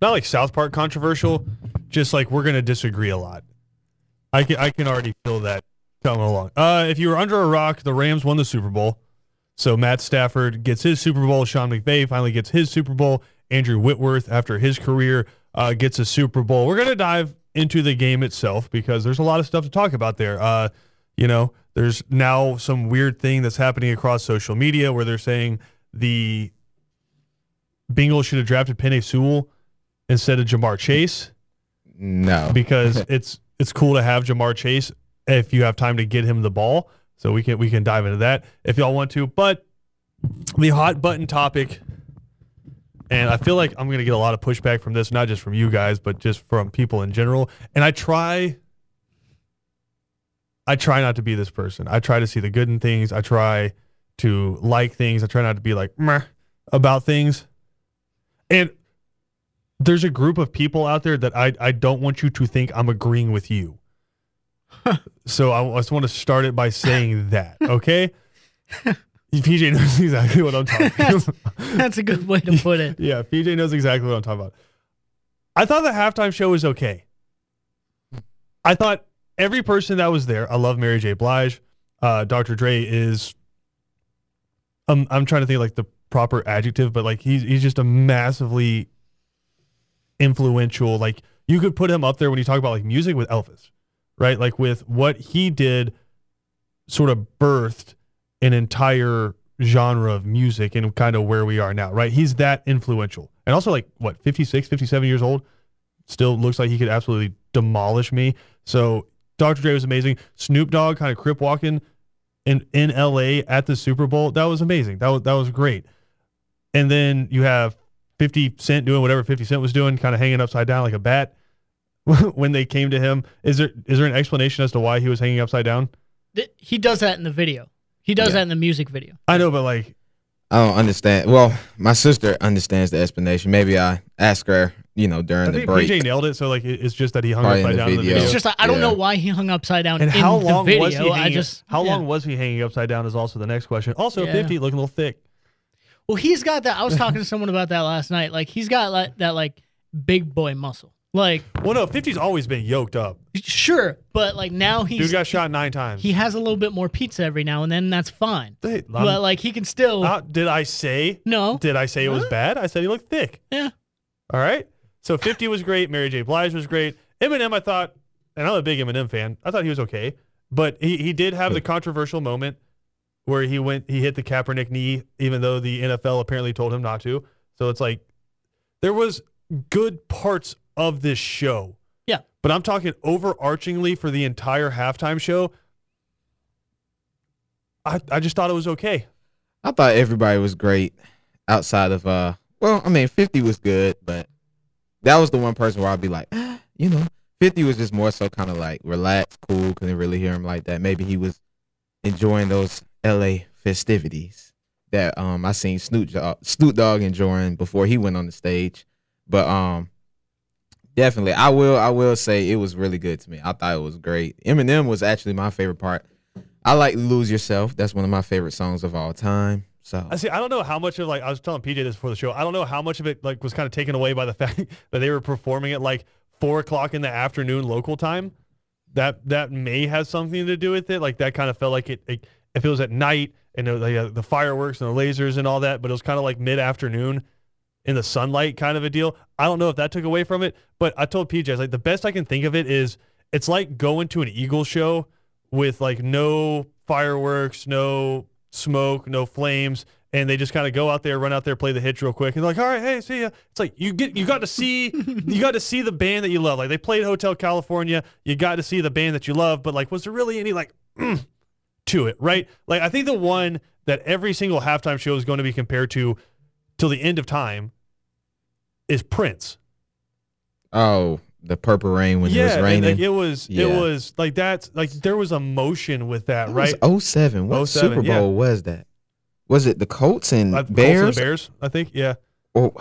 not like South Park controversial, just like we're gonna disagree a lot. I can I can already feel that coming along. Uh, if you were under a rock, the Rams won the Super Bowl. So Matt Stafford gets his Super Bowl. Sean McVay finally gets his Super Bowl. Andrew Whitworth, after his career, uh, gets a Super Bowl. We're gonna dive into the game itself because there's a lot of stuff to talk about there. Uh, you know, there's now some weird thing that's happening across social media where they're saying the Bengals should have drafted Penei Sewell instead of Ja'Marr Chase No. because it's it's cool to have Ja'Marr Chase if you have time to get him the ball. So we can we can dive into that if y'all want to. But the hot button topic, and I feel like I'm gonna get a lot of pushback from this, not just from you guys, but just from people in general. And I try I try not to be this person. I try to see the good in things. I try to like things. I try not to be like meh about things. And there's a group of people out there that I, I don't want you to think I'm agreeing with you. so I, I just want to start it by saying that, okay? PJ knows exactly what I'm talking about. That's a good way to put it. yeah, PJ knows exactly what I'm talking about. I thought the halftime show was okay. I thought every person that was there, I love Mary J. Blige. Uh, Dr. Dre is, um, I'm trying to think like the proper adjective, but like he's he's just a massively influential. Like you could put him up there when you talk about like music with Elvis, right? Like with what he did, sort of birthed an entire genre of music and kind of where we are now, right? He's that influential. And also like what, 56, 57 years old, still looks like he could absolutely demolish me. So Dr. Dre was amazing. Snoop Dogg kind of crip walking in in LA at the Super Bowl. That was amazing. That was that was great. And then you have 50 Cent doing whatever 50 Cent was doing, kind of hanging upside down like a bat when they came to him. Is there is there an explanation as to why he was hanging upside down? He does that in the video. He does Yeah. that in the music video. I know, but like I don't understand. Well, my sister understands the explanation. Maybe I ask her, you know, I during the think break. PJ nailed it. So like it's just that he hung Probably in upside the down in the video. video. It's just like I don't Yeah. know why he hung upside down and in how the long video. was he I hanging? just how yeah. long was he hanging upside down? Is also the next question. Also, Yeah. 50 looking a little thick. Well, he's got that. I was talking to someone about that last night. Like he's got like that like big boy muscle. Like Well, no, 50's always been yoked up. sure, but like now he's Dude got shot nine times. he has a little bit more pizza every now and then. And that's fine. Hey, I'm- But like he can still uh, did I say? no. Did I say it was Huh? bad? I said he looked thick. Yeah. All right. So 50 was great. Mary J. Blige was great. Eminem, I thought, and I'm a big Eminem fan. I thought he was okay, but he he did have the controversial moment where he went he hit the Kaepernick knee, even though the NFL apparently told him not to. So it's like there was good parts of this show. Yeah. But I'm talking overarchingly for the entire halftime show. I, I just thought it was okay. I thought everybody was great outside of uh well, I mean 50 was good, but that was the one person where I'd be like, ah, you know, 50 was just more so kind of like relaxed, cool, couldn't really hear him like that. Maybe he was enjoying those LA festivities that um I seen Snoop Dogg, Snoop Dogg enjoying before he went on the stage. But um definitely I will I will say it was really good to me. I thought it was great. Eminem was actually my favorite part. I like Lose Yourself. That's one of my favorite songs of all time. So I see. I don't know how much of like I was telling PJ this before the show. I don't know how much of it like was kind of taken away by the fact that they were performing at like four o'clock in the afternoon local time. That that may have something to do with it. Like that kind of felt like it. it if it was at night and the, the, the fireworks and the lasers and all that, but it was kind of like mid afternoon in the sunlight kind of a deal. I don't know if that took away from it, but I told PJ I was like the best I can think of it is it's like going to an Eagle show with like no fireworks, no smoke, no flames, and they just kind of go out there, run out there, play the hits real quick, and they're like, all right, hey, see ya. It's like you get you got to see you got to see the band that you love. Like they played Hotel California, you got to see the band that you love, but like was there really any like mm, to it, right? Like I think the one that every single halftime show is going to be compared to till the end of time is Prince. Oh, the purple rain when yeah, it was raining. like, it was Yeah. it was like that's like there was emotion with that, That right? was 07. What 07, Super yeah. Bowl was that? Was it the Colts and Uh, Colts and Bears? Bears, I think. Yeah. Or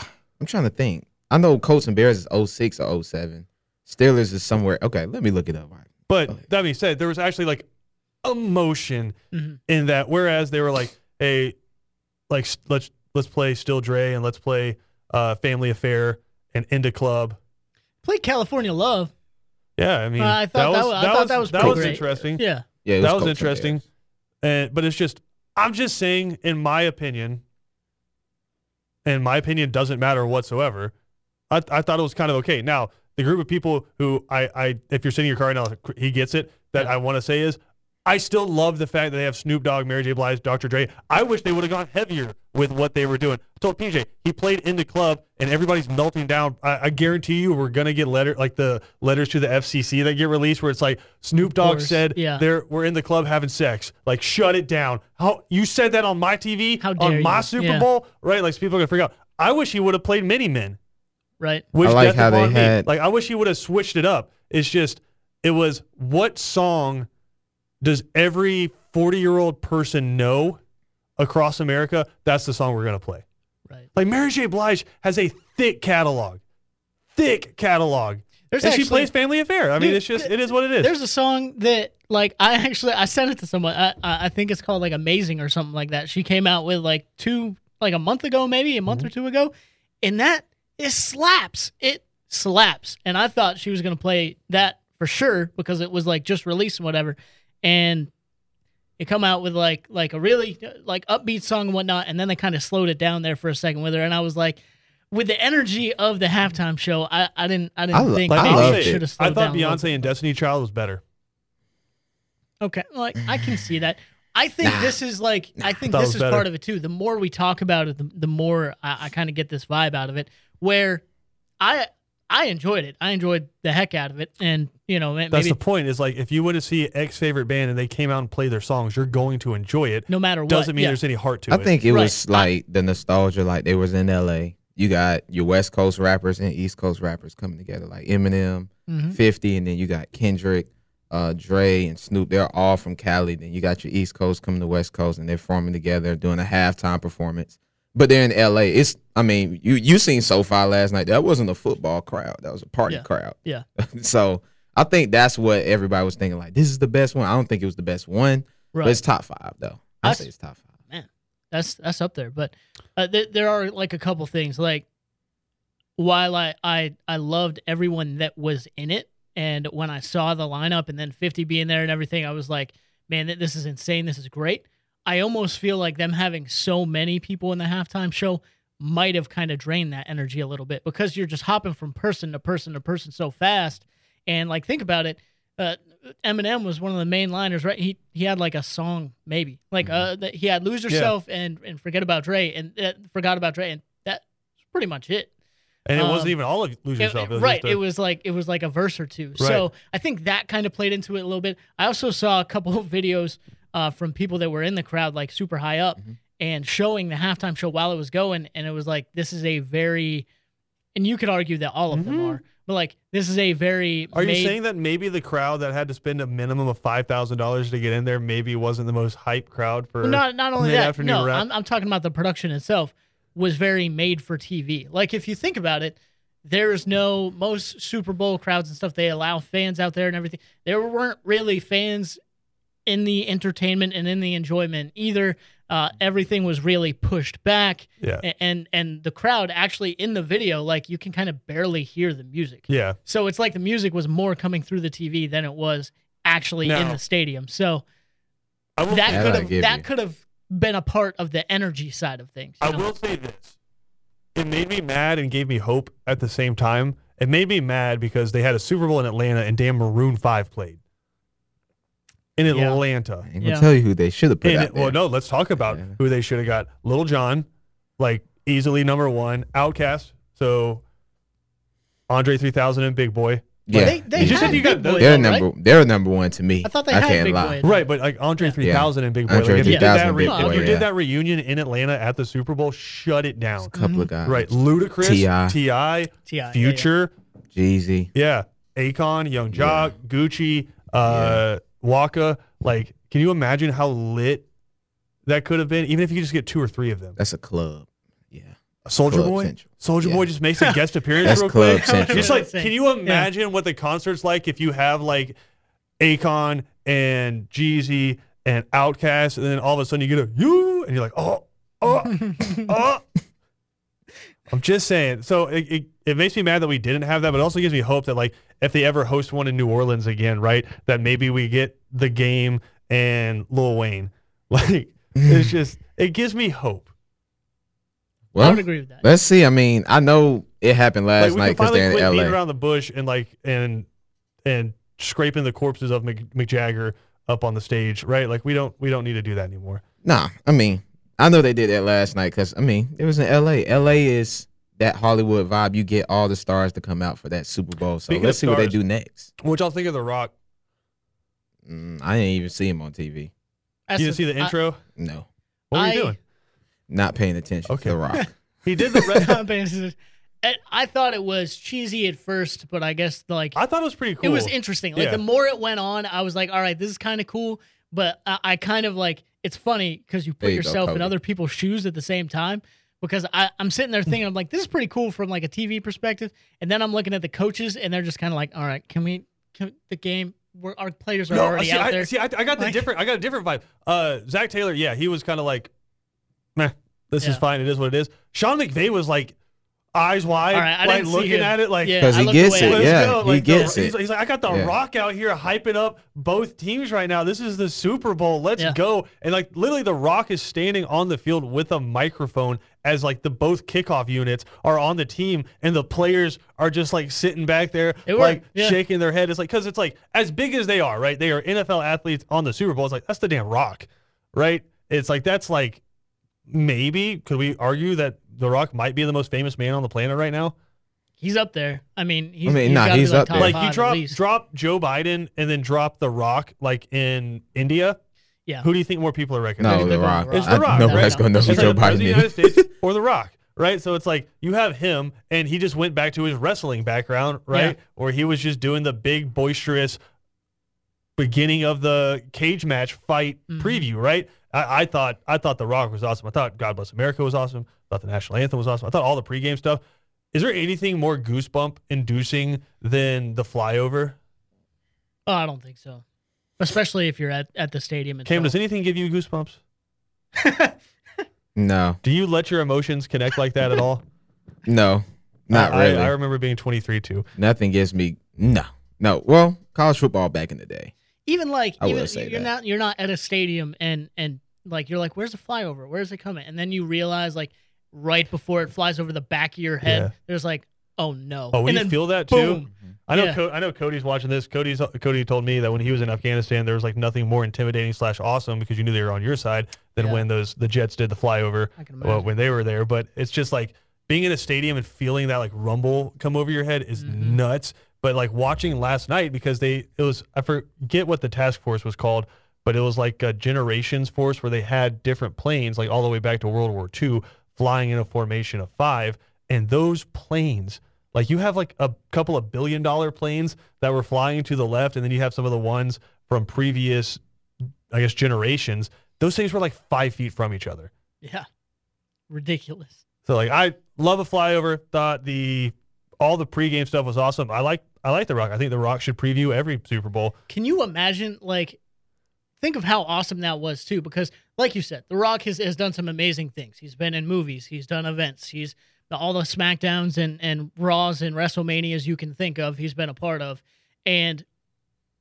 I'm trying to think. I know Colts and Bears is 06 or 07. Steelers is somewhere. Okay, let me look it up. Right. But that being said, there was actually like emotion Mhm. in that. Whereas they were like, "Hey, like let's let's play Still Dre and let's play uh, Family Affair and In Da Club. Play California Love. Yeah, I mean, Uh, I thought that was- I thought that was that was interesting. Yeah. Yeah, it That was interesting. And but it's just I'm just saying, in my opinion, and my opinion doesn't matter whatsoever. I, I thought it was kind of okay. Now the group of people who I, I if you're sitting in your car right now, he gets it. That Yeah. I want to say is, I still love the fact that they have Snoop Dogg, Mary J. Blige, Dr. Dre. I wish they would have gone heavier with what they were doing. I told PJ he played in the club and everybody's melting down. I, I guarantee you we're gonna get letter like the letters to the FCC that get released where it's like Snoop Dogg course, said yeah. they're we're in the club having sex. Like shut it down. How you said that on my TV How dare on my you. Super Yeah. Bowl, right? Like so people are gonna freak out. I wish he would have played Many Men. Right. Wish I like death how they upon me. had- Like I wish he would have switched it up. It's just it was what song does every 40 year old person know across America? That's the song we're gonna play. Right. Like Mary J. Blige has a thick catalog, thick catalog, There's and she plays Family Affair. I mean, Dude, it's just it is what it is. There's a song that like I actually I sent it to someone. I I I think it's called like Amazing or something like that. She came out with like two like a month ago, maybe a month mm-hmm. or two ago, and that it slaps. It slaps. And I thought she was gonna play that for sure because it was like just released and whatever. And it come out with like like a really like upbeat song and whatnot, and then they kind of slowed it down there for a second with her, and I was like. With the energy of the halftime show, I, I didn't I didn't I think I maybe loved it it. should have slowed I thought down. Beyonce and Destiny Child was better. Okay, like I can see that. I think this is like I think Thought it this is better. part of it too. The more we talk about it, the, the more I, I kind of get this vibe out of it. Where I I enjoyed it. I enjoyed the heck out of it, and you know ma- That's the point. Is like if you went to see X favorite band and they came out and played their songs, you're going to enjoy it. no matter what, Doesn't mean yeah. there's any heart to I it. I think it Right. was like the nostalgia, like they was in L.A. You got your West Coast rappers and East Coast rappers coming together, like Eminem, Mhm. Fifty, and then you got Kendrick, uh, Dre, and Snoop. They're all from Cali. Then you got your East Coast coming to West Coast, and they're forming together, doing a halftime performance. But they're in L.A. It's, I mean, you you seen SoFi last night. That wasn't a football crowd. That was a party Yeah. crowd. Yeah. so I think that's what everybody was thinking. Like, this is the best one. I don't think it was the best one, right. but it's top five though. I say it's top five. Man, that's that's up there. But uh, th- there are like a couple things. Like while I, I I loved everyone that was in it, and when I saw the lineup and then 50 being there and everything, I was like, man, th- this is insane. This is great. I almost feel like them having so many people in the halftime show might have kind of drained that energy a little bit because you're just hopping from person to person to person so fast. And like, think about it. Uh, Eminem was one of the main liners, right? He he had like a song, maybe like uh, that he had "Lose Yourself" and and "Forget About Dre" and uh, "Forgot About Dre," and that's pretty much it. and it um, wasn't even all of Lose Yourself. it- was right. a- it was like it was like a verse or two. So I think that kind of played into it a little bit. I also saw a couple of videos uh, from people that were in the crowd, like super high up, Mm-hmm. and showing the halftime show while it was going, and it was like this is a very, and you could argue that all of them Mhm. are, but like this is a very. Are you made- saying that maybe the crowd that had to spend a minimum of five thousand dollars to get in there maybe wasn't the most hype crowd for? Well, not not only that, no, rap? I'm, I'm talking about the production itself was very made for TV. Like if you think about it, there is no most Super Bowl crowds and stuff. They allow fans out there and everything. There weren't really fans in the entertainment and in the enjoyment either. Uh, everything was really pushed back, yeah, and and the crowd actually in the video, like you can kind of barely hear the music. yeah. So it's like the music was more coming through the TV than it was actually in the stadium. So that could have that could have been a part of the energy side of things. I know? will say this: it made me mad and gave me hope at the same time. It made me mad because they had a Super Bowl in Atlanta and damn Maroon Five played in Yeah. Atlanta. I ain't Yeah. gonna tell you who they should have put And out it- well, no, let's talk about Yeah. who they should have got. Lil Jon, like easily number one. OutKast, so Andre 3000 and Big Boi. Yeah, They, they You just had said you got Big those- Boy, they're though, number right? they're number one to me. I thought they I had can't Big lie. Boy. Right, but like Andre 3000 and Big Boi. Andre Like if you did 3000 that, and re- Big if Boy, you yeah. did that reunion in Atlanta at the Super Bowl, shut it down. A couple Mm-hmm. of guys. Right, Ludacris, T.I.. Ti, T.I., yeah, Future, Jeezy. yeah, Akon, Yung Joc, Gucci, uh, Waka. Like, can you imagine how lit that could have been? Even if you could just get two or three of them. That's a club. Yeah. Soldier Club Boy, Central. Soldier Yeah. Boy just makes a guest appearance That's real Club quick. Central. Just like, can you imagine what the concert's like if you have like Akon and Jeezy and Outkast, and then all of a sudden you get a you, and you're like, oh, oh, oh. I'm just saying. So it, it, it makes me mad that we didn't have that, but it also gives me hope that like if they ever host one in New Orleans again, right, that maybe we get the game and Lil Wayne. Like it's just it gives me hope. I Well, would agree with that. let's see. I mean, I know it happened last we night can because they're in quit LA. around the bush and like and and scraping the corpses of Mc, Mick Jagger up on the stage, right? Like we don't we don't need to do that anymore. Nah, I mean, I know they did that last night because I mean, it was in LA. LA is that Hollywood vibe. You get all the stars to come out for that Super Bowl. So Speaking let's of see what they do next. What y'all think of The Rock? Mm, I didn't even see him on TV. That's you didn't see the I- intro? No, what were you doing? not paying attention Okay. to the Rock. He did the red. I'm paying attention. And I thought it was cheesy at first, but I guess like I thought it was pretty cool. it was interesting. Like Yeah. the more it went on, I was like, all right, this is kind of cool. But I, I kind of like it's funny because you put There you go, yourself in other people's shoes at the same time. Because I, I'm sitting there thinking, I'm like, this is pretty cool from like a TV perspective, and then I'm looking at the coaches, and they're just kind of like, all right, can we, can the game, where our players are no, already see, out I, there. see, I, I got the Like- different. I got a different vibe. Uh, Zac Taylor, yeah, he was kind of like, meh, this is fine. It is what it is. Sean McVay was like, eyes wide, All right, I like looking at it, like, because I he gets away. it, yeah, go. he Like, the- gets he's, it. he's like, I got the Yeah. Rock out here hyping up both teams right now. This is the Super Bowl. Let's Yeah. go. And like literally, the Rock is standing on the field with a microphone as like the both kickoff units are on the team, and the players are just like sitting back there, They like yeah. shaking their head. It's like because it's like as big as they are, right? They are NFL athletes on the Super Bowl. It's like that's the damn Rock, right? It's like that's like maybe could we argue that the Rock might be the most famous man on the planet right now? He's up there. I mean, he's, I mean, he's nah, he's like up there. like you drop drop Joe Biden and then drop The Rock like in India. Yeah. Who do you think more people are recognizing? They're the Rock. The Rock. It's The Rock, nobody's right? gonna know who Joe like Biden of the United is. States or The Rock, right? So it's like you have him, and he just went back to his wrestling background, right? Yeah. Or he was just doing the big boisterous beginning of the cage match fight Mhm. preview, right? I, I thought I thought The Rock was awesome. I thought God Bless America was awesome. I thought the national anthem was awesome. I thought all the pregame stuff. Is there anything more goosebump inducing than the flyover? Oh, I don't think so. Especially if you're at, at the stadium. Cam, does anything give you goosebumps? No, Do you let your emotions connect like that at all? no, not I, I- really. I, remember being 23 too. Nothing gives me no, no. Well, college football back in the day. even like I will even say you're that. not you're not at a stadium and and like you're like where's the flyover where's it coming and then you realize like right before it flies over the back of your head Yeah. there's like oh no Oh, when and then feel that too. boom I know. Yeah. Co- I know. Cody's watching this. Cody's Cody told me that when he was in Afghanistan, there was like nothing more intimidating slash awesome because you knew they were on your side than Yeah. when those the Jets did the flyover well, when they were there. But it's just like being in a stadium and feeling that like rumble come over your head is Mhm. nuts. But like watching last night because they it was I forget what the task force was called, but it was like a generations force where they had different planes like all the way back to World War II flying in a formation of five, and those planes. Like you have like a couple of billion dollar planes that were flying to the left, and then you have some of the ones from previous, I guess, generations. Those things were like five feet from each other. yeah ridiculous So like I love a flyover. Thought the all the pregame stuff was awesome. I like I like the Rock. I think the Rock should preview every Super Bowl. can you imagine like think of how awesome that was too because like you said the rock has, has done some amazing things. He's been in movies he's done events he's all the smackdowns and and raws and wrestlemanias you can think of he's been a part of. And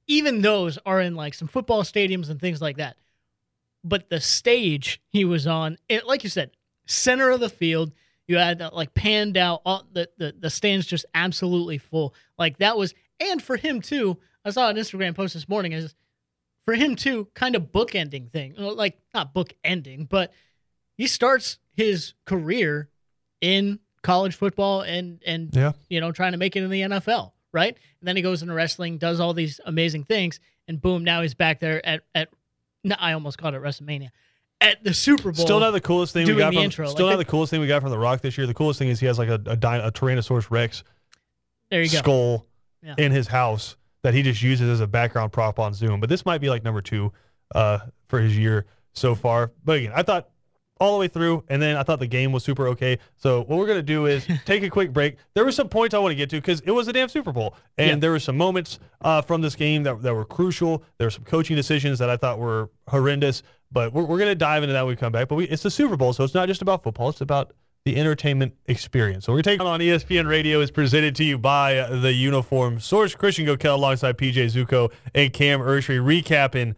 even those are in like some football stadiums and things like that. But the stage he was on it like you said center of the field you had that like panned out all the, the the stands just absolutely full. Like that was and for him too i saw an instagram post this morning is for him too kind of bookending thing like not book ending but he starts his career in college football and and Yeah. you know trying to make it in the NFL right and then he goes into wrestling does all these amazing things and boom now he's back there at at no, I almost called it WrestleMania at the Super Bowl Still not the coolest thing we got from. intro. Still Like not the coolest thing we got from the Rock this year. The coolest thing is he has like a a, a Tyrannosaurus Rex there you go skull Yeah. in his house that he just uses as a background prop on Zoom. But this might be like number two uh, for his year so far. But again, I thought all the way through, and then I thought the game was super okay. So what we're gonna do is take a quick break. There were some points I want to get to because it was a damn Super Bowl, and Yeah. there were some moments uh, from this game that, that were crucial. There were some coaching decisions that I thought were horrendous. But we're, we're gonna dive into that when we come back. But we, it's the Super Bowl, so it's not just about football. It's about the entertainment experience. So we're taking on ESPN Radio is presented to you by the Uniform Source. Christian Gokel alongside PJ Zuko and Cam Urshrey recapping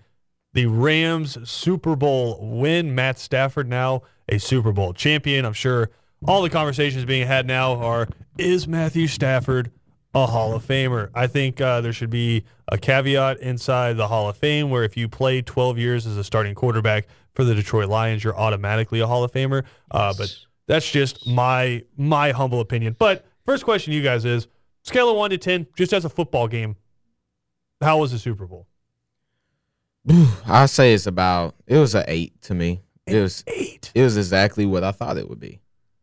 the Rams Super Bowl win. Matt Stafford now a Super Bowl champion. I'm sure all the conversations being had now are is Matthew Stafford a Hall of Famer? I think uh, there should be a caveat inside the Hall of Fame where if you play 12 years as a starting quarterback for the Detroit Lions, you're automatically a Hall of Famer. Uh, but that's just my my humble opinion. But first question, to you guys is scale of one to ten, just as a football game. How was the Super Bowl? I say it's about it was an eight to me. It was Eight. it was exactly what I thought it would be.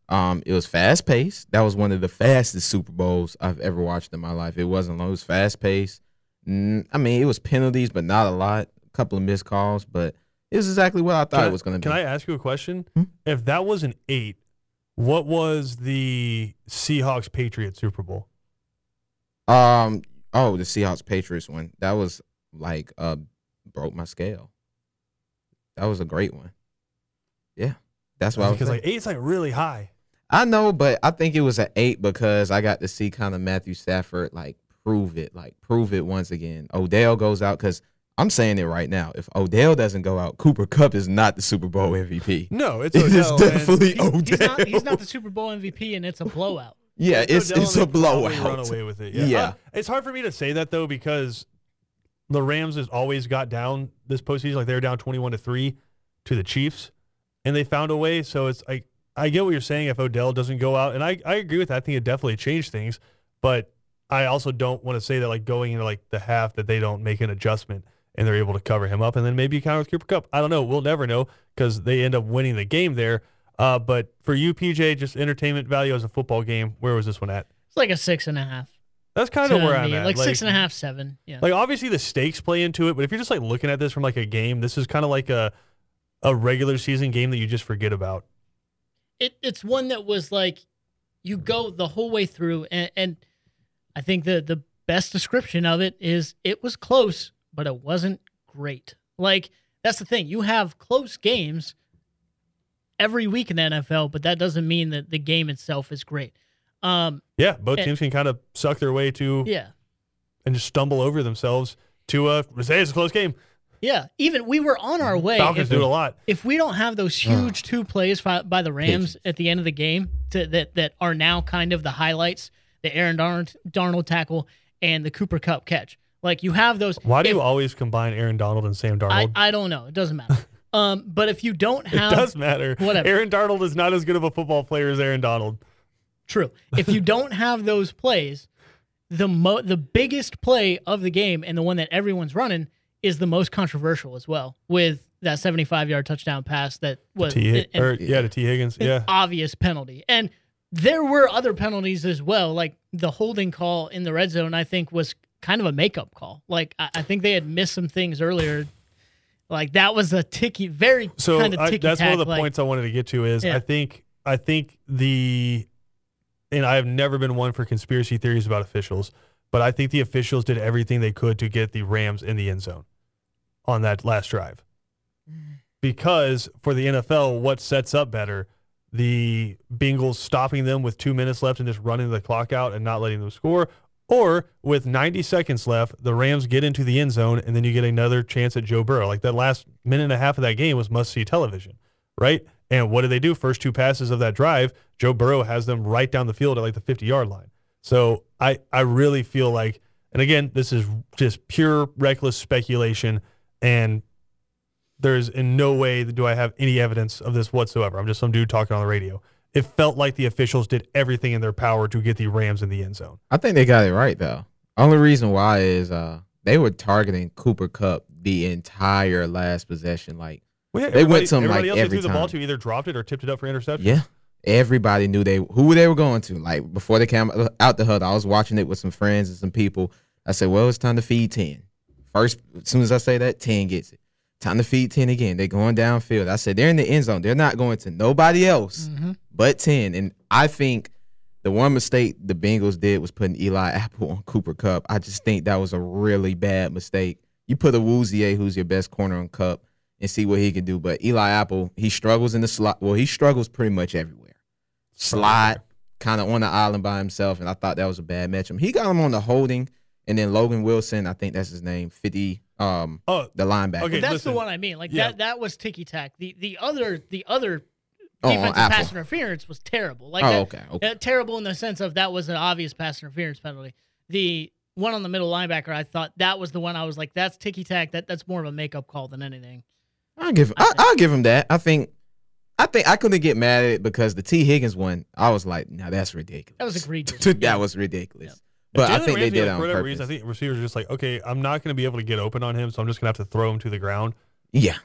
Um, it was fast paced. That was one of the fastest Super Bowls I've ever watched in my life. It wasn't long. It was fast paced. I mean, it was penalties, but not a lot. A couple of missed calls, but it was exactly what I thought I- it was going to be. Can I ask you a question? Hmm? If that was an eight, what was the Seahawks Patriots Super Bowl? Um. Oh, the Seahawks Patriots one. That was like uh broke my scale. That was a great one. Yeah, that's why. Because like eight's like really high. I know, but I think it was an eight because I got to see kind of Matthew Stafford like prove it, like prove it once again. Odell goes out because I'm saying it right now. If Odell doesn't go out, Cooper Kupp is not the Super Bowl MVP. No, it's It is Odell, and- definitely He's, Odell. he's not, he's not the Super Bowl MVP, and it's a blowout. yeah, it's Odell it's a blowout. Run away with it. Yeah. Yeah. Uh, it's hard for me to say that though because the Rams has always got down this postseason. Like they were down twenty-one to three to the Chiefs, and they found a way. So it's like I get what you're saying. If Odell doesn't go out, and I I agree with that. I think it definitely changed things, but I also don't want to say that like going into like the half that they don't make an adjustment and they're able to cover him up, and then maybe counter with Cooper Kupp. I don't know. We'll never know because they end up winning the game there. Uh, but for you, PJ, just entertainment value as a football game, where was this one at? It's like a six and a half. That's kind of where I'm at. Like, six and a half, seven. Yeah. Like obviously the stakes play into it, but if you're just like looking at this from like a game, this is kind of like a a regular season game that you just forget about. it, it's one that was like you go the whole way through and, and i think the the best description of it is it was close but it wasn't great. Like that's the thing. You have close games every week in the nfl but that doesn't mean that the game itself is great. Um Yeah, both And- teams can kind of suck their way to yeah. and just stumble over themselves to uh say it's a close game. yeah even we were on our way. Falcons if, do it a lot. if we don't have those huge two plays fi- by the Rams at the end of the game to, that that are now kind of the highlights, the Aaron Darnold, Darnold tackle and the Cooper Kupp catch. Like you have those. Why do if- you always combine Aaron Donald and Sam I, Darnold? I don't know. It doesn't matter. um, but if you don't have, it does matter. whatever. Aaron Darnold is not as good of a football player as Aaron Donald. true, if you don't have those plays, the mo- the biggest play of the game and the one that everyone's running is the most controversial as well with that 75 yard touchdown pass that was T an- or yeah, to Tee Higgins. Yeah. obvious penalty. And there were other penalties as well, like the holding call in the red zone. I think was kind of a makeup call. Like I, I think they had missed some things earlier. Like that was a ticky, very So kind of ticky. that's one of the like- points I wanted to get to is Yeah. I think I think the and I have never been one for conspiracy theories about officials, but I think the officials did everything they could to get the Rams in the end zone on that last drive. Because for the NFL, what sets up better? The Bengals stopping them with two minutes left and just running the clock out and not letting them score, or with 90 seconds left, the Rams get into the end zone and then you get another chance at Joe Burrow. Like that last minute and a half of that game was must see television, right? And what do they do? First two passes of that drive, Joe Burrow has them right down the field at like the 50 yard line. So I, I really feel like, and again, this is just pure reckless speculation. And there's in no way do I have any evidence of this whatsoever. I'm just some dude talking on the radio. It felt like the officials did everything in their power to get the Rams in the end zone. I think they got it right though. Only reason why is uh they were targeting Cooper Kupp the entire last possession. Like Well, yeah, They went to to 'em, like, everybody else they every threw the ball to either dropped it or tipped it up for interception. yeah, everybody knew they who they were going to. Like before they came out the huddle, I was watching it with some friends and some people. I said, "Well, it's time to feed ten. First, as soon as I say that, ten gets it. Time to feed ten again. They're going downfield. I said they're in the end zone. They're not going to nobody else Mhm. But ten. And I think the one mistake the Bengals did was putting Eli Apple on Cooper Kupp. I just think that was a really bad mistake. You put Awuzie, who's your best corner on Kupp, and see what he can do. But Eli Apple, he struggles in the slot. Well, he struggles pretty much everywhere. slide kind of on the island by himself, and I thought that was a bad matchup. He got him on the holding, and then Logan Wilson, I think that's his name, fifty, um, Oh, the linebacker. Okay, That's listen. the one I mean. Like Yeah. that that was ticky tack. The the other the other Oh, defensive Apple. pass interference was terrible. Like Oh, that- okay, okay. uh, terrible in the sense of that was an obvious pass interference penalty. The one on the middle linebacker, I thought that was the one I was like, that's ticky tack. That that's more of a makeup call than anything. I'll give I, I'll give him that. I think I think I couldn't get mad at it because the Tee Higgins one, I was like, now that's ridiculous. That was egregious. that Yeah. was ridiculous. Yeah. But I Jalen think they did it like, on for whatever purpose. reason. I think receivers are just like, okay, I'm not going to be able to get open on him, so I'm just going to have to throw him to the ground. yeah.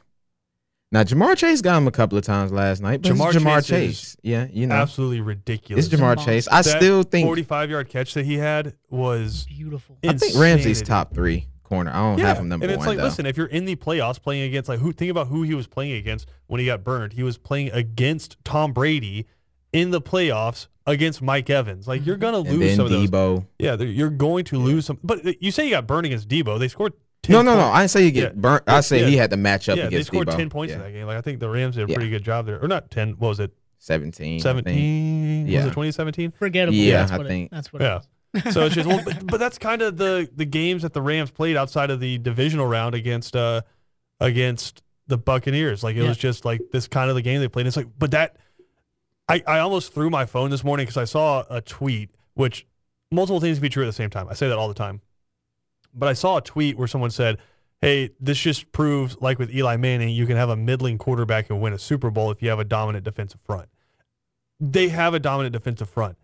Now Ja'Marr Chase got him a couple of times last night. But Jamar Jamar, Jamar Chase Chase, is yeah, you know, Absolutely ridiculous. it's Jamar Jamar. Chase. I That still think 45 yard catch that he had was Beautiful. I think Ramsey's top three corner. I don't Yeah, have him number one. and it's one like, though. listen, if you're in the playoffs playing against like who, think about who he was playing against when he got burned. He was playing against Tom Brady in the playoffs against Mike Evans. Like you're mm-hmm. gonna and lose then some of those. Deebo. Yeah, you're going to lose some. But you say you got burned against Deebo. They scored. 10 No, no, no. I didn't say you get Yeah. burnt. I say Yeah. he had to match up Yeah, they against scored Deebo. 10 points yeah. in that game. Like I think the Rams did a Yeah. pretty good job there. Or not 10. What was it? 17. I think. 17. Was Yeah. it 2017? Forgettable. Yeah, that's I what think- It, that's what Yeah. it is. so it's just well, but, but that's kind of the the games that the Rams played outside of the divisional round against uh against the Buccaneers. Like it Yeah. was just like this kind of the game they played. It's like, but that I I almost threw my phone this morning because I saw a tweet which multiple things can be true at the same time. I say that all the time, but I saw a tweet where someone said. Hey, this just proves, like with Eli Manning, you can have a middling quarterback and win a Super Bowl if you have a dominant defensive front. They have a dominant defensive front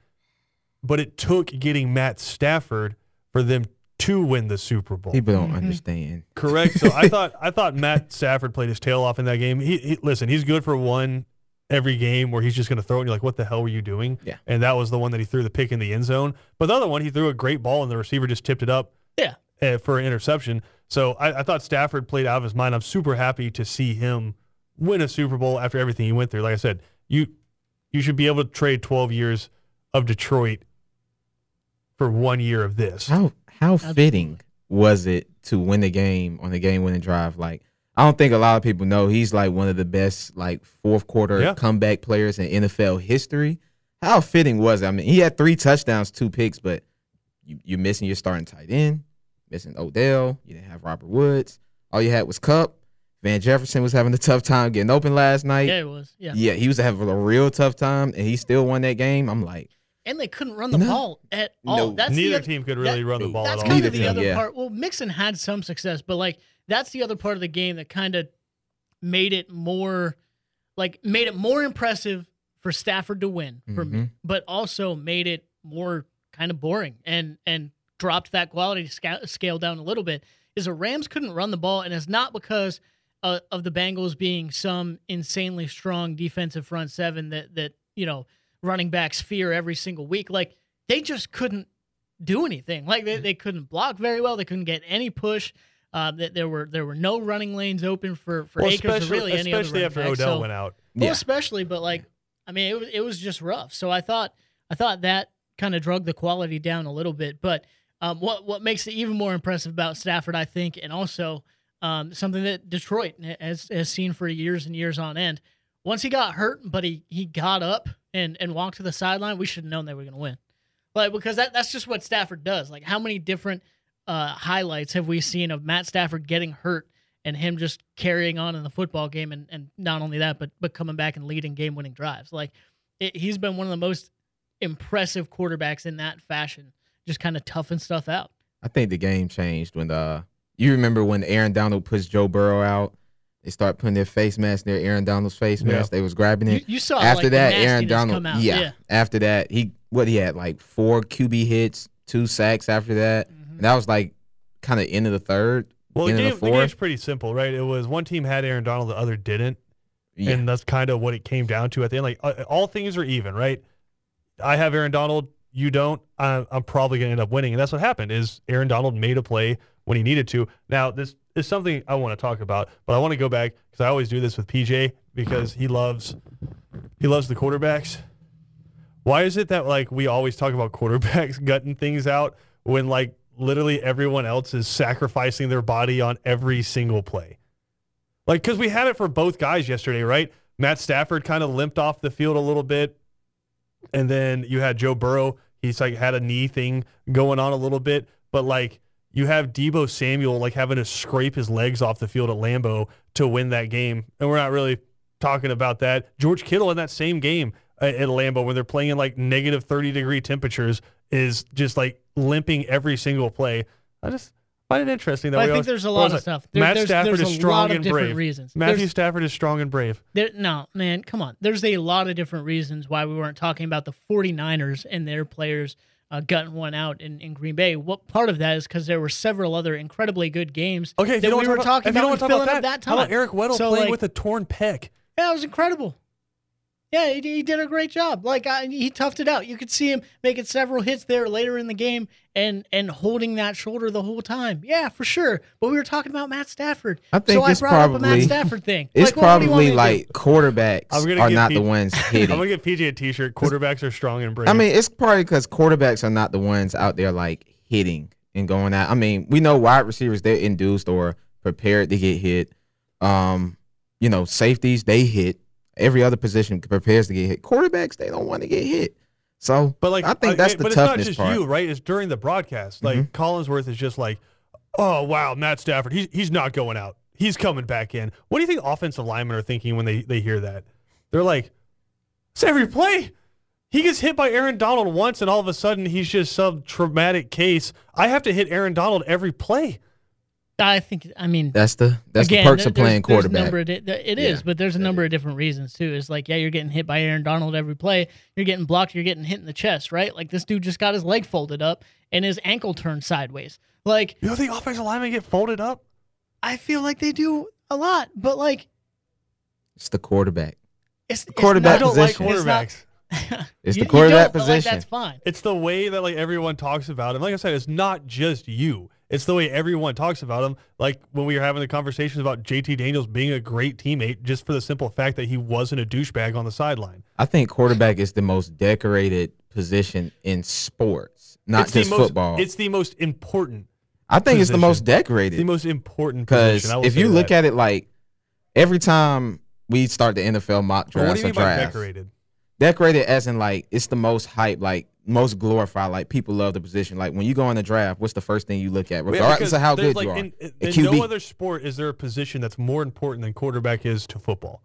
but it took getting Matt Stafford for them to win the Super Bowl. People don't Mhm. understand. Correct. So I thought I thought Matt Stafford played his tail off in that game. He, he listen, he's good for one every game where he's just going to throw it and you're like, what the hell were you doing? Yeah. And that was the one that he threw the pick in the end zone. But the other one, he threw a great ball and the receiver just tipped it up Yeah. Uh, for an interception. So I, I thought Stafford played out of his mind. I'm super happy to see him win a Super Bowl after everything he went through. Like I said, you you should be able to trade 12 years of Detroit for one year of this. How how fitting was it to win the game on the game winning drive? Like I don't think a lot of people know he's like one of the best like fourth quarter Yeah. comeback players in NFL history. How fitting was it? I mean, he had three touchdowns, two picks, but you, you're missing your starting tight end, missing Odell. You didn't have Robert Woods. All you had was Kupp. Van Jefferson was having a tough time getting open last night. Yeah, it was. Yeah. Yeah, he was having a real tough time, and he still won that game. I'm like, And they couldn't run the No. ball at all. No. That's Neither other- team could really that- run the ball That's at all. kind Neither of the team, other yeah. part. Well, Mixon had some success, but like that's the other part of the game that kind of made it more, like made it more impressive for Stafford to win for me, Mhm. but also made it more kind of boring and and dropped that quality scale down a little bit. Is the Rams couldn't run the ball, and it's not because uh, of the Bengals being some insanely strong defensive front seven that that you know running backs fear every single week. Like they just couldn't do anything. Like they, they couldn't block very well. They couldn't get any push. Uh, that there were there were no running lanes open for for Well, or really any other especially after back. Odell So- went out. well, Yeah. especially, but like, I mean, it was it was just rough. So I thought I thought that kind of drug the quality down a little bit. But um, what what makes it even more impressive about Stafford, I think, and also um, something that Detroit has has seen for years and years on end. Once he got hurt, but he he got up and and walked to the sideline, we should have known they were going to win. Like because that that's just what Stafford does. Like how many different uh, highlights have we seen of Matt Stafford getting hurt and him just carrying on in the football game and, and not only that but but coming back and leading game winning drives like it, he's been one of the most impressive quarterbacks in that fashion just kind of toughing stuff out I think the game changed when the you remember when Aaron Donald puts Joe Burrow out. They start putting their face mask near Aaron Donald's face Yeah. mask. They was grabbing it. you saw After like, the that, Aaron Donald. come out. Yeah. yeah. After that, he what he had like four QB hits, two sacks. After that, Mhm. and that was like kind of end of the third. Well, the, in the game, the game's pretty simple, right? It was one team had Aaron Donald, the other didn't. Yeah. And that's kind of what it came down to at the end. Like uh, all things are even, right? I have Aaron Donald, you don't. I'm, I'm probably going to end up winning, and that's what happened. Is Aaron Donald made a play when he needed to. Now this is something I want to talk about, but I want to go back because I always do this with PJ because he loves he loves the quarterbacks. Why is it that like we always talk about quarterbacks gutting things out when like literally everyone else is sacrificing their body on every single play? Like, because we had it for both guys yesterday, right? Matt Stafford kind of limped off the field a little bit. and then you had Joe Burrow. He's like had a knee thing going on a little bit, but like you have Deebo Samuel like having to scrape his legs off the field at Lambeau to win that game, and we're not really talking about that. George Kittle in that same game uh, at Lambeau when they're playing in like negative thirty degree temperatures is just like limping every single play. I just find it interesting that I we think always- there's a lot of like, stuff. There- Matt there's, Stafford there's is a strong lot of and different brave. reasons. Matthew There's- Stafford is strong and brave. There, no, man, come on. There's a lot of different reasons why we weren't talking about the 49ers and their players uh, gutting one out in, in Green Bay. What part of that is because there were several other incredibly good games Okay, if that you don't we were about, talking about don't and want to talk filling about that, that how time. about Eric Weddle So, playing like- with a torn pec? Yeah, it was incredible. Yeah, he, he did a great job. Like I, he toughed it out. You could see him making several hits there later in the game and and holding that shoulder the whole time. Yeah, for sure. But we were talking about Matt Stafford. I think so I it's brought up a Matt Stafford thing. It's Like, what- what do you want probably me do? like quarterbacks are not Pete- the ones hitting. I'm gonna get PJ a T-shirt. Quarterbacks are strong and brave. I mean, it's probably because quarterbacks are not the ones out there like hitting and going out. I mean, we know wide receivers they're induced or prepared to get hit. Um, you know, safeties they hit. Every other position prepares to get hit. Quarterbacks they don't want to get hit. So, but like I think that's the but toughness it's not just part. you, right? It's during the broadcast. Like mm-hmm. Collinsworth is just like, oh wow, Matt Stafford, he's he's not going out. He's coming back in. What do you think offensive linemen are thinking when they they hear that? They're like, it's every play. He gets hit by Aaron Donald once, and all of a sudden he's just some traumatic case. I have to hit Aaron Donald every play. I think. I mean, That's the that's again, the perks there- of playing there's, there's a quarterback. number of di- it is, Yeah, but there's a that number of different reasons too. It's like, yeah, you're getting hit by Aaron Donald every play. You're getting blocked. You're getting hit in the chest, right? Like this dude just got his leg folded up and his ankle turned sideways. Like You don't think offensive linemen get folded up? I feel like they do a lot, but like It's the quarterback. it's, it's quarterback I don't like position. It's not- quarterbacks. It's You- the quarterback you don't, but, like, position. that's fine. It's the way that like everyone talks about him. Like I said, it's not just you. It's the way everyone talks about him. Like when we were having the conversations about JT Daniels being a great teammate, just for the simple fact that he wasn't a douchebag on the sideline. I think quarterback is the most decorated position in sports, not it's just most, football. It's the most important. I think it's the position. most It's the most important because position. If you look that. at it like every time we start the NFL mock But what do you mean by drafts, decorated? decorated as in like it's the most hype, like most glorified. Like people love the position. Like when you go in the draft, what's the first thing you look at, Yeah, regardless because of how good like, you are? In, in, in no other sport is there a position that's more important than quarterback is to football.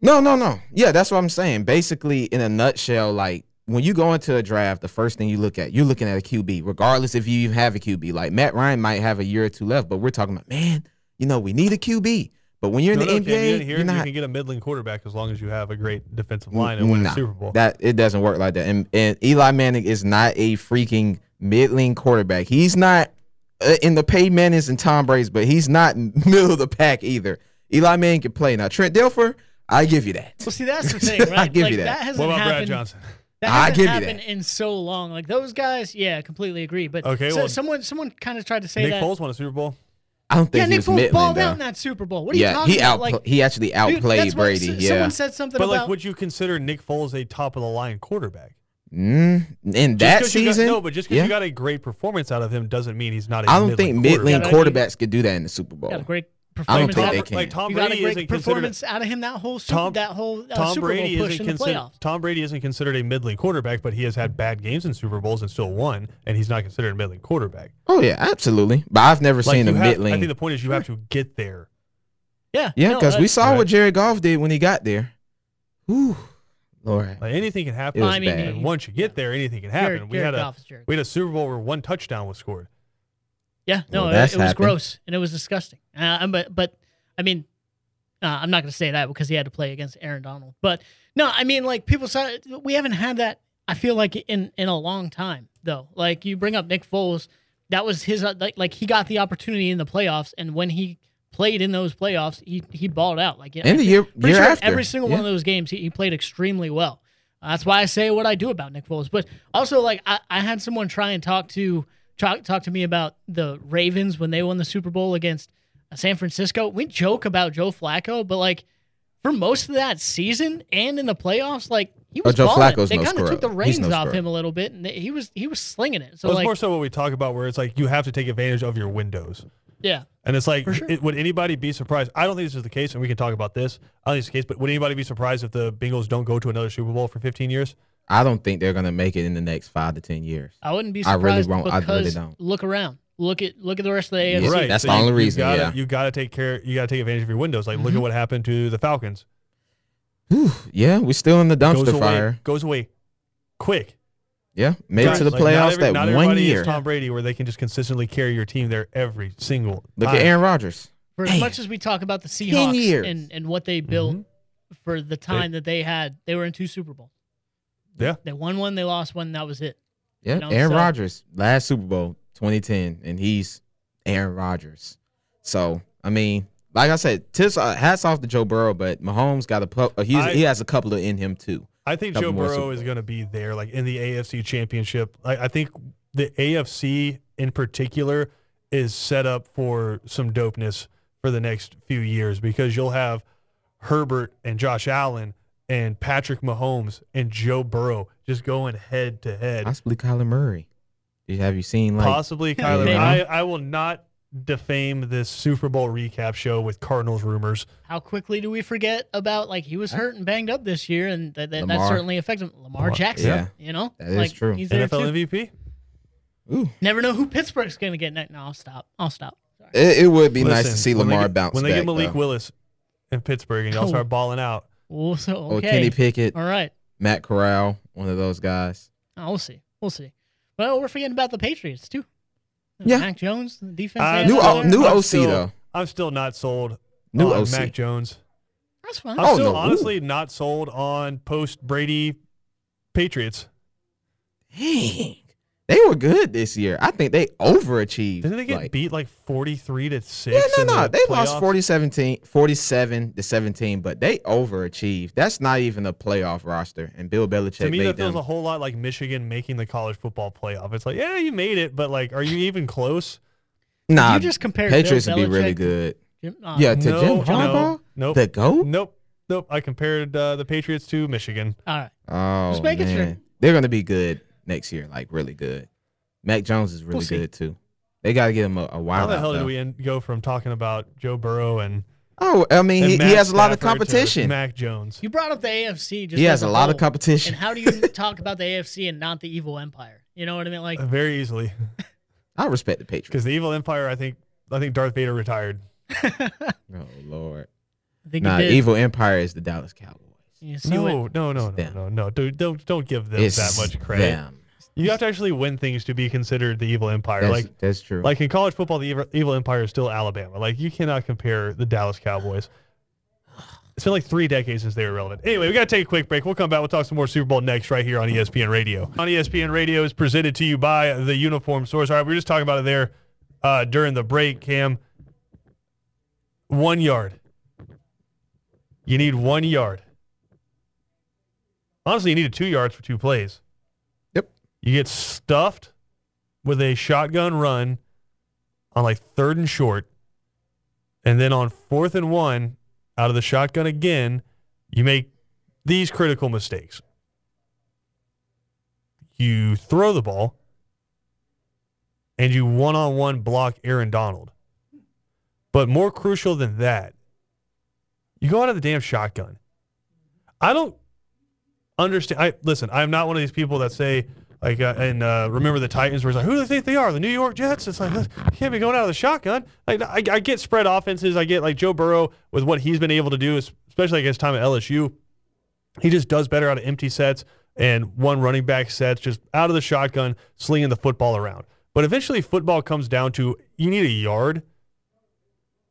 No, no, no. Yeah, that's what I'm saying. Basically, in a nutshell, like when you go into a draft, the first thing you look at, you're looking at a QB, regardless if you have a QB. Like Matt Ryan might have a year or two left, but we're talking about, man, you know, we need a QB. But when you're in No, the no, NBA, Cam, you didn't hear you're him? You can get a middling quarterback as long as you have a great defensive line and win Nah, a Super Bowl. That it doesn't work like that. And, and Eli Manning is not a freaking middling quarterback. He's not uh, in the Peyton Mannings and Tom Brady's, but he's not middle of the pack either. Eli Manning can play now. Trent Dilfer, I give you that. Well, see, that's the thing, right? I give like, you that. hasn't what about Brad. Johnson? That I hasn't give you happened that. in so long. Like those guys, yeah, completely agree. But Okay, so, well- someone someone kind of tried to say Nick that. Foles won a Super Bowl. I don't think yeah, he Nick was Foles middling balled though. out in that Super Bowl. What are you talking he about? out Like, he actually outplayed that's what- Brady. s- yeah, Someone said something But about. like, would you consider Nick Foles a top of the line quarterback? mm, in Just that 'cause you got- season, no, but just because yeah. you got a great performance out of him doesn't mean he's not. a I don't think middling middling quarterback. quarterbacks could do that in the Super Bowl. got a great I don't performance. think out they can. Like Tom you got a great performance out of him that whole super, Tom- that whole uh, Tom Super Brady Bowl push isn't in the considered. playoffs. Tom Brady isn't considered a middling quarterback, but he has had bad games in Super Bowls and still won, and he's not considered a middling quarterback. Oh yeah, absolutely. But I've never Like seen a you have, middling. I think the point is you have to get there. Yeah, yeah, no, because we saw Right. what Jared Goff did when he got there. Whew, Lord. Like anything can happen. It was I mean, bad. and once you get there, anything can happen. Jared, we Jared had a Goff is Jared. we had a Super Bowl where one touchdown was scored. Yeah, no, Well, it, it was happened. gross and it was disgusting. Uh, but but I mean, uh, I'm not going to say that because he had to play against Aaron Donald. But no, I mean, like people said, we haven't had that. I feel like in in a long time though. Like you bring up Nick Foles, that was his uh, like like he got the opportunity in the playoffs, and when he played in those playoffs, he he balled out. Like And the year year sure after, every single yeah. one of those games he, he played extremely well. Uh, that's why I say what I do about Nick Foles. But also, like I, I had someone try and talk to talk talk to me about the Ravens when they won the Super Bowl against uh, San Francisco. We joke about Joe Flacco, but like for most of that season and in the playoffs, like he was Oh, Joe balling. Flacco's They no kind of took the scrub. He's reins no off scrub. him a little bit, and they- he was he was slinging it. So So it's like more so what we talk about, where it's like you have to take advantage of your windows. Yeah. And it's like, For sure. it, would anybody be surprised? I don't think this is the case, and we can talk about this. I don't think it's the case, but would anybody be surprised if the Bengals don't go to another Super Bowl for 15 years? I don't think they're gonna make it in the next five to ten years. I wouldn't be I really surprised won't- I really don't. look around. Look at look at the rest of the Yeah. AFC. Right. that's the you- only reason, You gotta, yeah. you gotta take care. You gotta take advantage of your windows. Like, look Mhm. at what happened to the Falcons. Whew, yeah, we're still in the Goes dumpster away. fire. Goes away. Quick. Yeah, made it to the like, not playoffs every- not that one year. Is Tom Brady, where they can just consistently carry your team there every single. Look time. at Aaron Rodgers. For as much as we talk about the Seahawks and, and what they built Mhm. for the time that they had, they were in two Super Bowls. Yeah. They won one, they lost one, that was it. Yeah, You know, Aaron so- Rodgers, last Super Bowl, 2010, and he's Aaron Rodgers. So I mean, like I said, tips uh, hats off to Joe Burrow, but Mahomes got a pu- uh, he's, I- he has a couple of in him too. I think Joe Burrow is going to be there, like in the AFC Championship. I, I think the AFC in particular is set up for some dopeness for the next few years because you'll have Herbert and Josh Allen and Patrick Mahomes and Joe Burrow just going head to head. Possibly Kyler Murray. Have you seen like? Possibly Kyler. Maybe. I, I will not defame this Super Bowl recap show with Cardinals rumors. How quickly do we forget about like he was hurt and banged up this year, and that, that, that Lamar. certainly affected him. Lamar Lamar- Jackson. yeah. You know, That is like, true. He's there NFL too. MVP. Ooh, Never know who Pittsburgh's gonna get next. No, I'll stop. I'll stop. Sorry. it, it would be nice to Listen, see when they Lamar get- bounce when they back. get Malik though. Willis in Pittsburgh and y'all Oh. start balling out. Well, so Or. Kenny Pickett, All right. Matt Corral, one of those guys. Oh, we'll see. We'll see. Well, we're forgetting about the Patriots too. Yeah. Mac Jones, the defense. Uh, New O- new I'm OC still- though. I'm still not sold New on OC. Mac Jones. That's fine. I'm Oh, still no. honestly not sold on post Brady Patriots. Dang, they were good this year. I think they overachieved. Didn't they get like- beat like 43 to 6? Yeah, no, no. the They lost playoffs? 40 47 to 17, but they overachieved. That's not even a playoff roster. And Bill Belichick To me, made that feels them. a whole lot like Michigan making the college football playoff. It's like, yeah, you made it, but like, are you even close? nah, you just compared Patriots Bill would be really good. Jim, uh, Yeah, to no, Jim no, Harbaugh, nope, the GOAT? nope, nope. I compared uh, the Patriots to Michigan. All right. Oh, Just making sure. man. They're going to be good next year, like really good. Mac Jones is really We'll good too. They got to give him a, a How the hell did we end, go from talking about Joe Burrow and, Oh, I mean, he, he has a lot of Stafford to competition. Mac Jones. You brought up the AFC. Just He has a lot of competition. And how do you talk about the AFC and not the evil empire? You know what I mean? Like, Uh, Very easily, I respect the Patriots. because the evil empire. I think I think Darth Vader retired. Oh Lord. I think Nah. Evil Empire is the Dallas Cowboys. You see No, what- no, no, no, no, no. Dude, don't don't give them It's that much credit. them. You have to actually win things to be considered the evil empire. That's, like that's true. like in college football, the evil, evil empire is still Alabama. Like you cannot compare the Dallas Cowboys. It's been like three decades since they were relevant. Anyway, we got to take a quick break. We'll come back. We'll talk some more Super Bowl next right here on ESPN Radio. On ESPN Radio is presented to you by the Uniform Source. All right, we were just talking about it there uh, during the break, Cam. One yard. You need one yard. Honestly, you needed two yards for two plays. Yep. You get stuffed with a shotgun run on like third and short. And then on fourth and one, out of the shotgun again, you make these critical mistakes. You throw the ball and you one on one block Aaron Donald. But more crucial than that, you go out of the damn shotgun. I don't understand. I listen. I'm not one of these people that say like uh, and uh, remember the Titans where it's like who do they think they are? The New York Jets. It's like you can't be going out of the shotgun. Like I, I get spread offenses. I get like Joe Burrow with what he's been able to do, especially like his time at LSU. He just does better out of empty sets and one running back sets, just out of the shotgun, slinging the football around. But eventually, football comes down to you need a yard.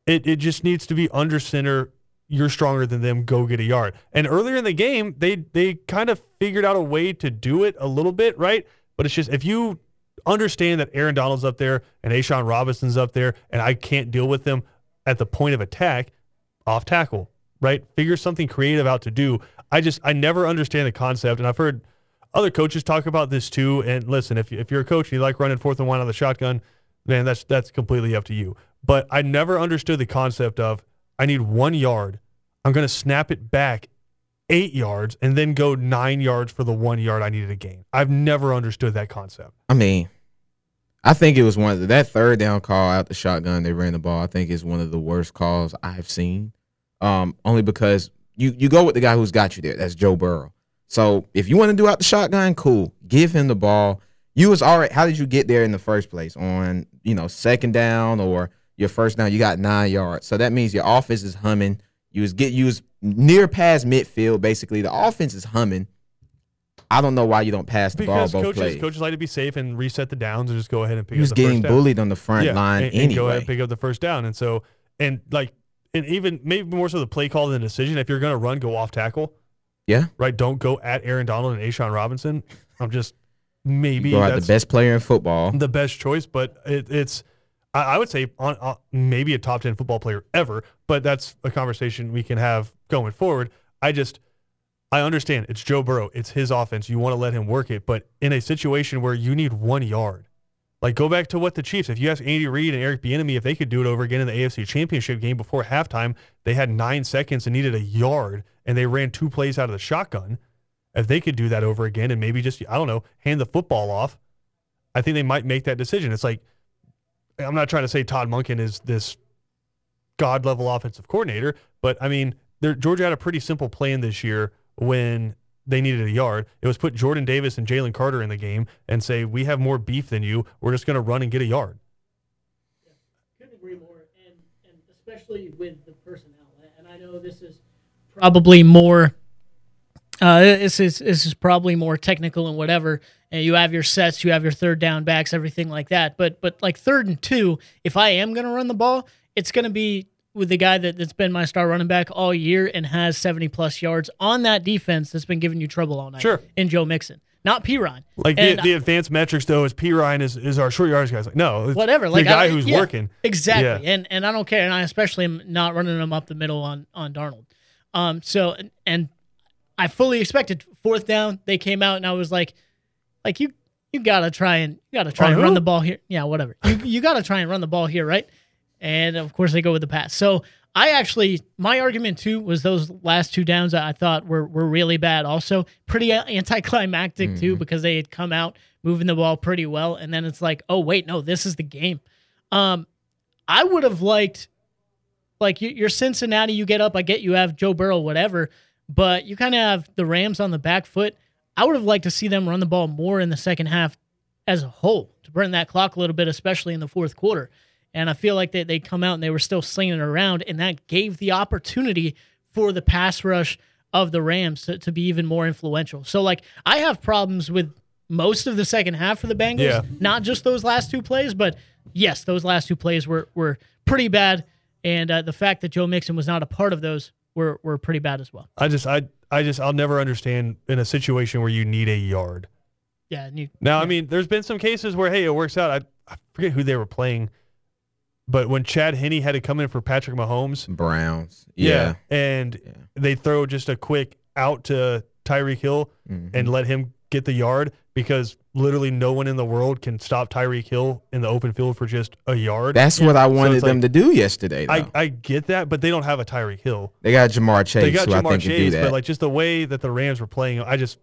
It it just needs to be under center. You're stronger than them. Go get a yard. And earlier in the game, they they kind of figured out a way to do it a little bit, right? But it's just if you understand that Aaron Donald's up there and A'Shawn Robinson's up there, and I can't deal with them at the point of attack, off tackle, right? Figure something creative out to do. I just I never understand the concept, and I've heard other coaches talk about this too. And listen, if if you're a coach and you like running fourth and one out of the shotgun, man, that's that's completely up to you. But I never understood the concept of I need one yard. I'm going to snap it back eight yards and then go nine yards for the one yard I needed to gain. I've never understood that concept. I mean, I think it was one of the, that third down call out the shotgun. They ran the ball. I think is one of the worst calls I've seen. Um, only because you you go with the guy who's got you there. That's Joe Burrow. So if you want to do out the shotgun, cool. Give him the ball. You was already. How did you get there in the first place? On you know second down or your first down, you got nine yards. So that means your offense is humming. You was get you was near past midfield. Basically, the offense is humming. I don't know why you don't pass the Because ball both coaches plays. coaches like to be safe and reset the downs and just go ahead and pick he was up the getting first down. bullied on the front yeah, line and, and anyway. go ahead and pick up the first down. And so and like and even maybe more so the play call than the decision. If you're gonna run, go off tackle. Yeah. Right. Don't go at Aaron Donald and A'Shawn Robinson. I'm just maybe you that's the best player in football. the best choice, but it, it's I, would say on, on maybe a top ten football player ever. But that's a conversation we can have going forward. I just I understand it's Joe Burrow, it's his offense. You want to let him work it, but in a situation where you need one yard, like go back to what the Chiefs. If you ask Andy Reid and Eric Bieniemy if they could do it over again in the AFC Championship game before halftime, they had nine seconds and needed a yard, and they ran two plays out of the shotgun. If they could do that over again and maybe just I don't know hand the football off, I think they might make that decision. It's like I'm not trying to say Todd Monken is this god level offensive coordinator, but I mean, Georgia had a pretty simple plan this year when they needed a yard. It was put Jordan Davis and Jalen Carter in the game and say, "We have more beef than you. We're just going to run and get a yard." Yeah, couldn't agree more, and, and especially with the personnel. And I know this is probably more. Uh, this is this is probably more technical and whatever. And you have your sets, you have your third down backs, everything like that. But but like third and two, if I am gonna run the ball, it's gonna be with the guy that, that's been my star running back all year and has seventy plus yards on that defense that's been giving you trouble all night. Sure. In Joe Mixon, not Perine. Like the, the advanced metrics though is Perine is, is our short yards guy. It's like no, whatever. the guy I- who's yeah, working. exactly. Yeah. And and I don't care, and I especially am not running them up the middle on on Donald. Um. So and, and I fully expected fourth down. They came out, and I was like, like you you gotta try and you gotta try On and who? run the ball here. Yeah, whatever. You you gotta try and run the ball here, right? And of course they go with the pass. So I actually my argument too was those last two downs I thought were were really bad. Also pretty anticlimactic too because they had come out moving the ball pretty well, and then it's like, oh wait, no, this is the game. Um, I would have liked, like, you- you're Cincinnati, you get up, I get you have Joe Burrow, whatever, but you kind of have the Rams on the back foot. I would have liked to see them run the ball more in the second half as a whole to burn that clock a little bit, especially in the fourth quarter. And I feel like they, they come out and they were still slinging it around, and that gave the opportunity for the pass rush of the Rams to, to be even more influential. So, like, I have problems with most of the second half for the Bengals, Yeah. not just those last two plays, but yes, those last two plays were, were pretty bad. And uh, the fact that Joe Mixon was not a part of those were, were pretty bad as well. I just I I just I'll never understand in a situation where you need a yard. Yeah. And you, Now, I mean, there's been some cases where, hey, it works out. I, I forget who they were playing, but when Chad Henne had to come in for Patrick Mahomes, Browns. Yeah. and Yeah. they throw just a quick out to Tyreek Hill Mhm. and let him get the yard because literally no one in the world can stop Tyreek Hill in the open field for just a yard. That's what I wanted it's them like- to do yesterday. Though. I, I get that, but they don't have a Tyreek Hill. they got Ja'Marr Chase, They got who I Ja'Marr think can do Chase, that. but like just the way that the Rams were playing, I just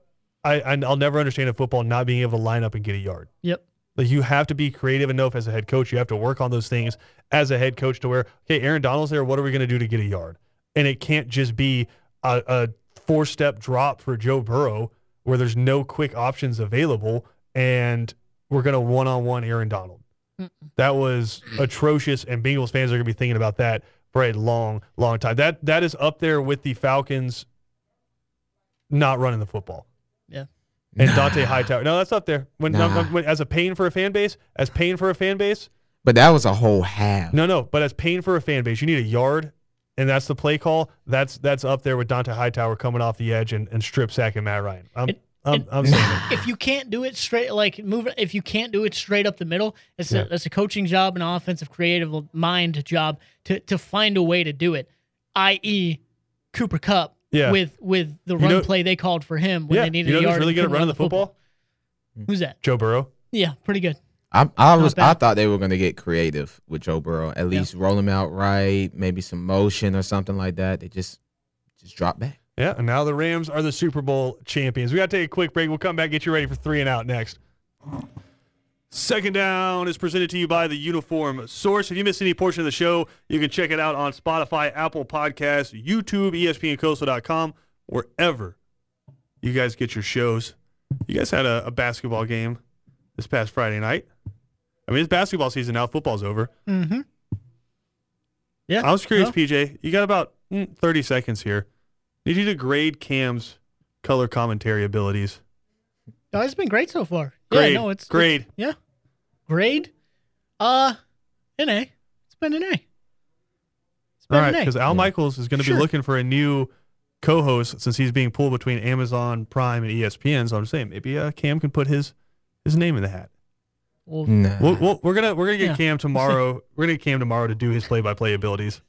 I I- I'll never understand a football not being able to line up and get a yard. Yep. Like you have to be creative enough as a head coach. You have to work on those things as a head coach to where, okay, Aaron Donald's there. What are we going to do to get a yard? And it can't just be a, a four step drop for Joe Burrow where there's no quick options available and we're going to one on one Aaron Donald. Mm-mm. That was atrocious, and Bengals fans are going to be thinking about that for a long, long time. That that is up there with the Falcons not running the football Yeah. and Nah. Dont'a Hightower. No, that's up there. When, Nah. when- as a pain for a fan base, as pain for a fan base. But that was a whole half. No, no, but as pain for a fan base, you need a yard, and that's the play call. That's that's up there with Dont'a Hightower coming off the edge and, and strip sacking Matt Ryan. I'm It- I'm, I'm if you can't do it straight, like move, if you can't do it straight up the middle, it's Yeah. a that's a coaching job, an offensive creative mind job to to find a way to do it. I.e., Cooper Kupp Yeah. with with the You run know- play they called for him when yeah, they needed you know a who's yard. really good at running run the football? Who's that? Joe Burrow. Yeah, pretty good. I, I was bad. I thought they were going to get creative with Joe Burrow. At least roll him out right, maybe some motion or something like that. They just just drop back. Yeah, and now the Rams are the Super Bowl champions. We got to take a quick break. We'll come back, get you ready for three and out next. Second down is presented to you by the Uniform Source. If you missed any portion of the show, you can check it out on Spotify, Apple Podcasts, YouTube, ESPNCoastal.com, wherever you guys get your shows. You guys had a, a basketball game this past Friday night. I mean, it's basketball season now. Football's over. Mm-hmm. Yeah. I was curious, well, PJ. You got about mm, 30 seconds here. Need you to grade Cam's color commentary abilities. no, it's been great so far. Grade. Yeah, no, it's grade. it's- yeah. Grade? Uh, an A. It's been an A. It's been All right, because Al Yeah. Michaels is going to Sure. be looking for a new co-host since he's being pulled between Amazon Prime and ESPN. So I'm just saying maybe uh, Cam can put his his name in the hat. Well, Nah. We'll, we'll, we're gonna we're gonna get Yeah. Cam tomorrow. we're gonna get Cam tomorrow to do his play-by-play abilities.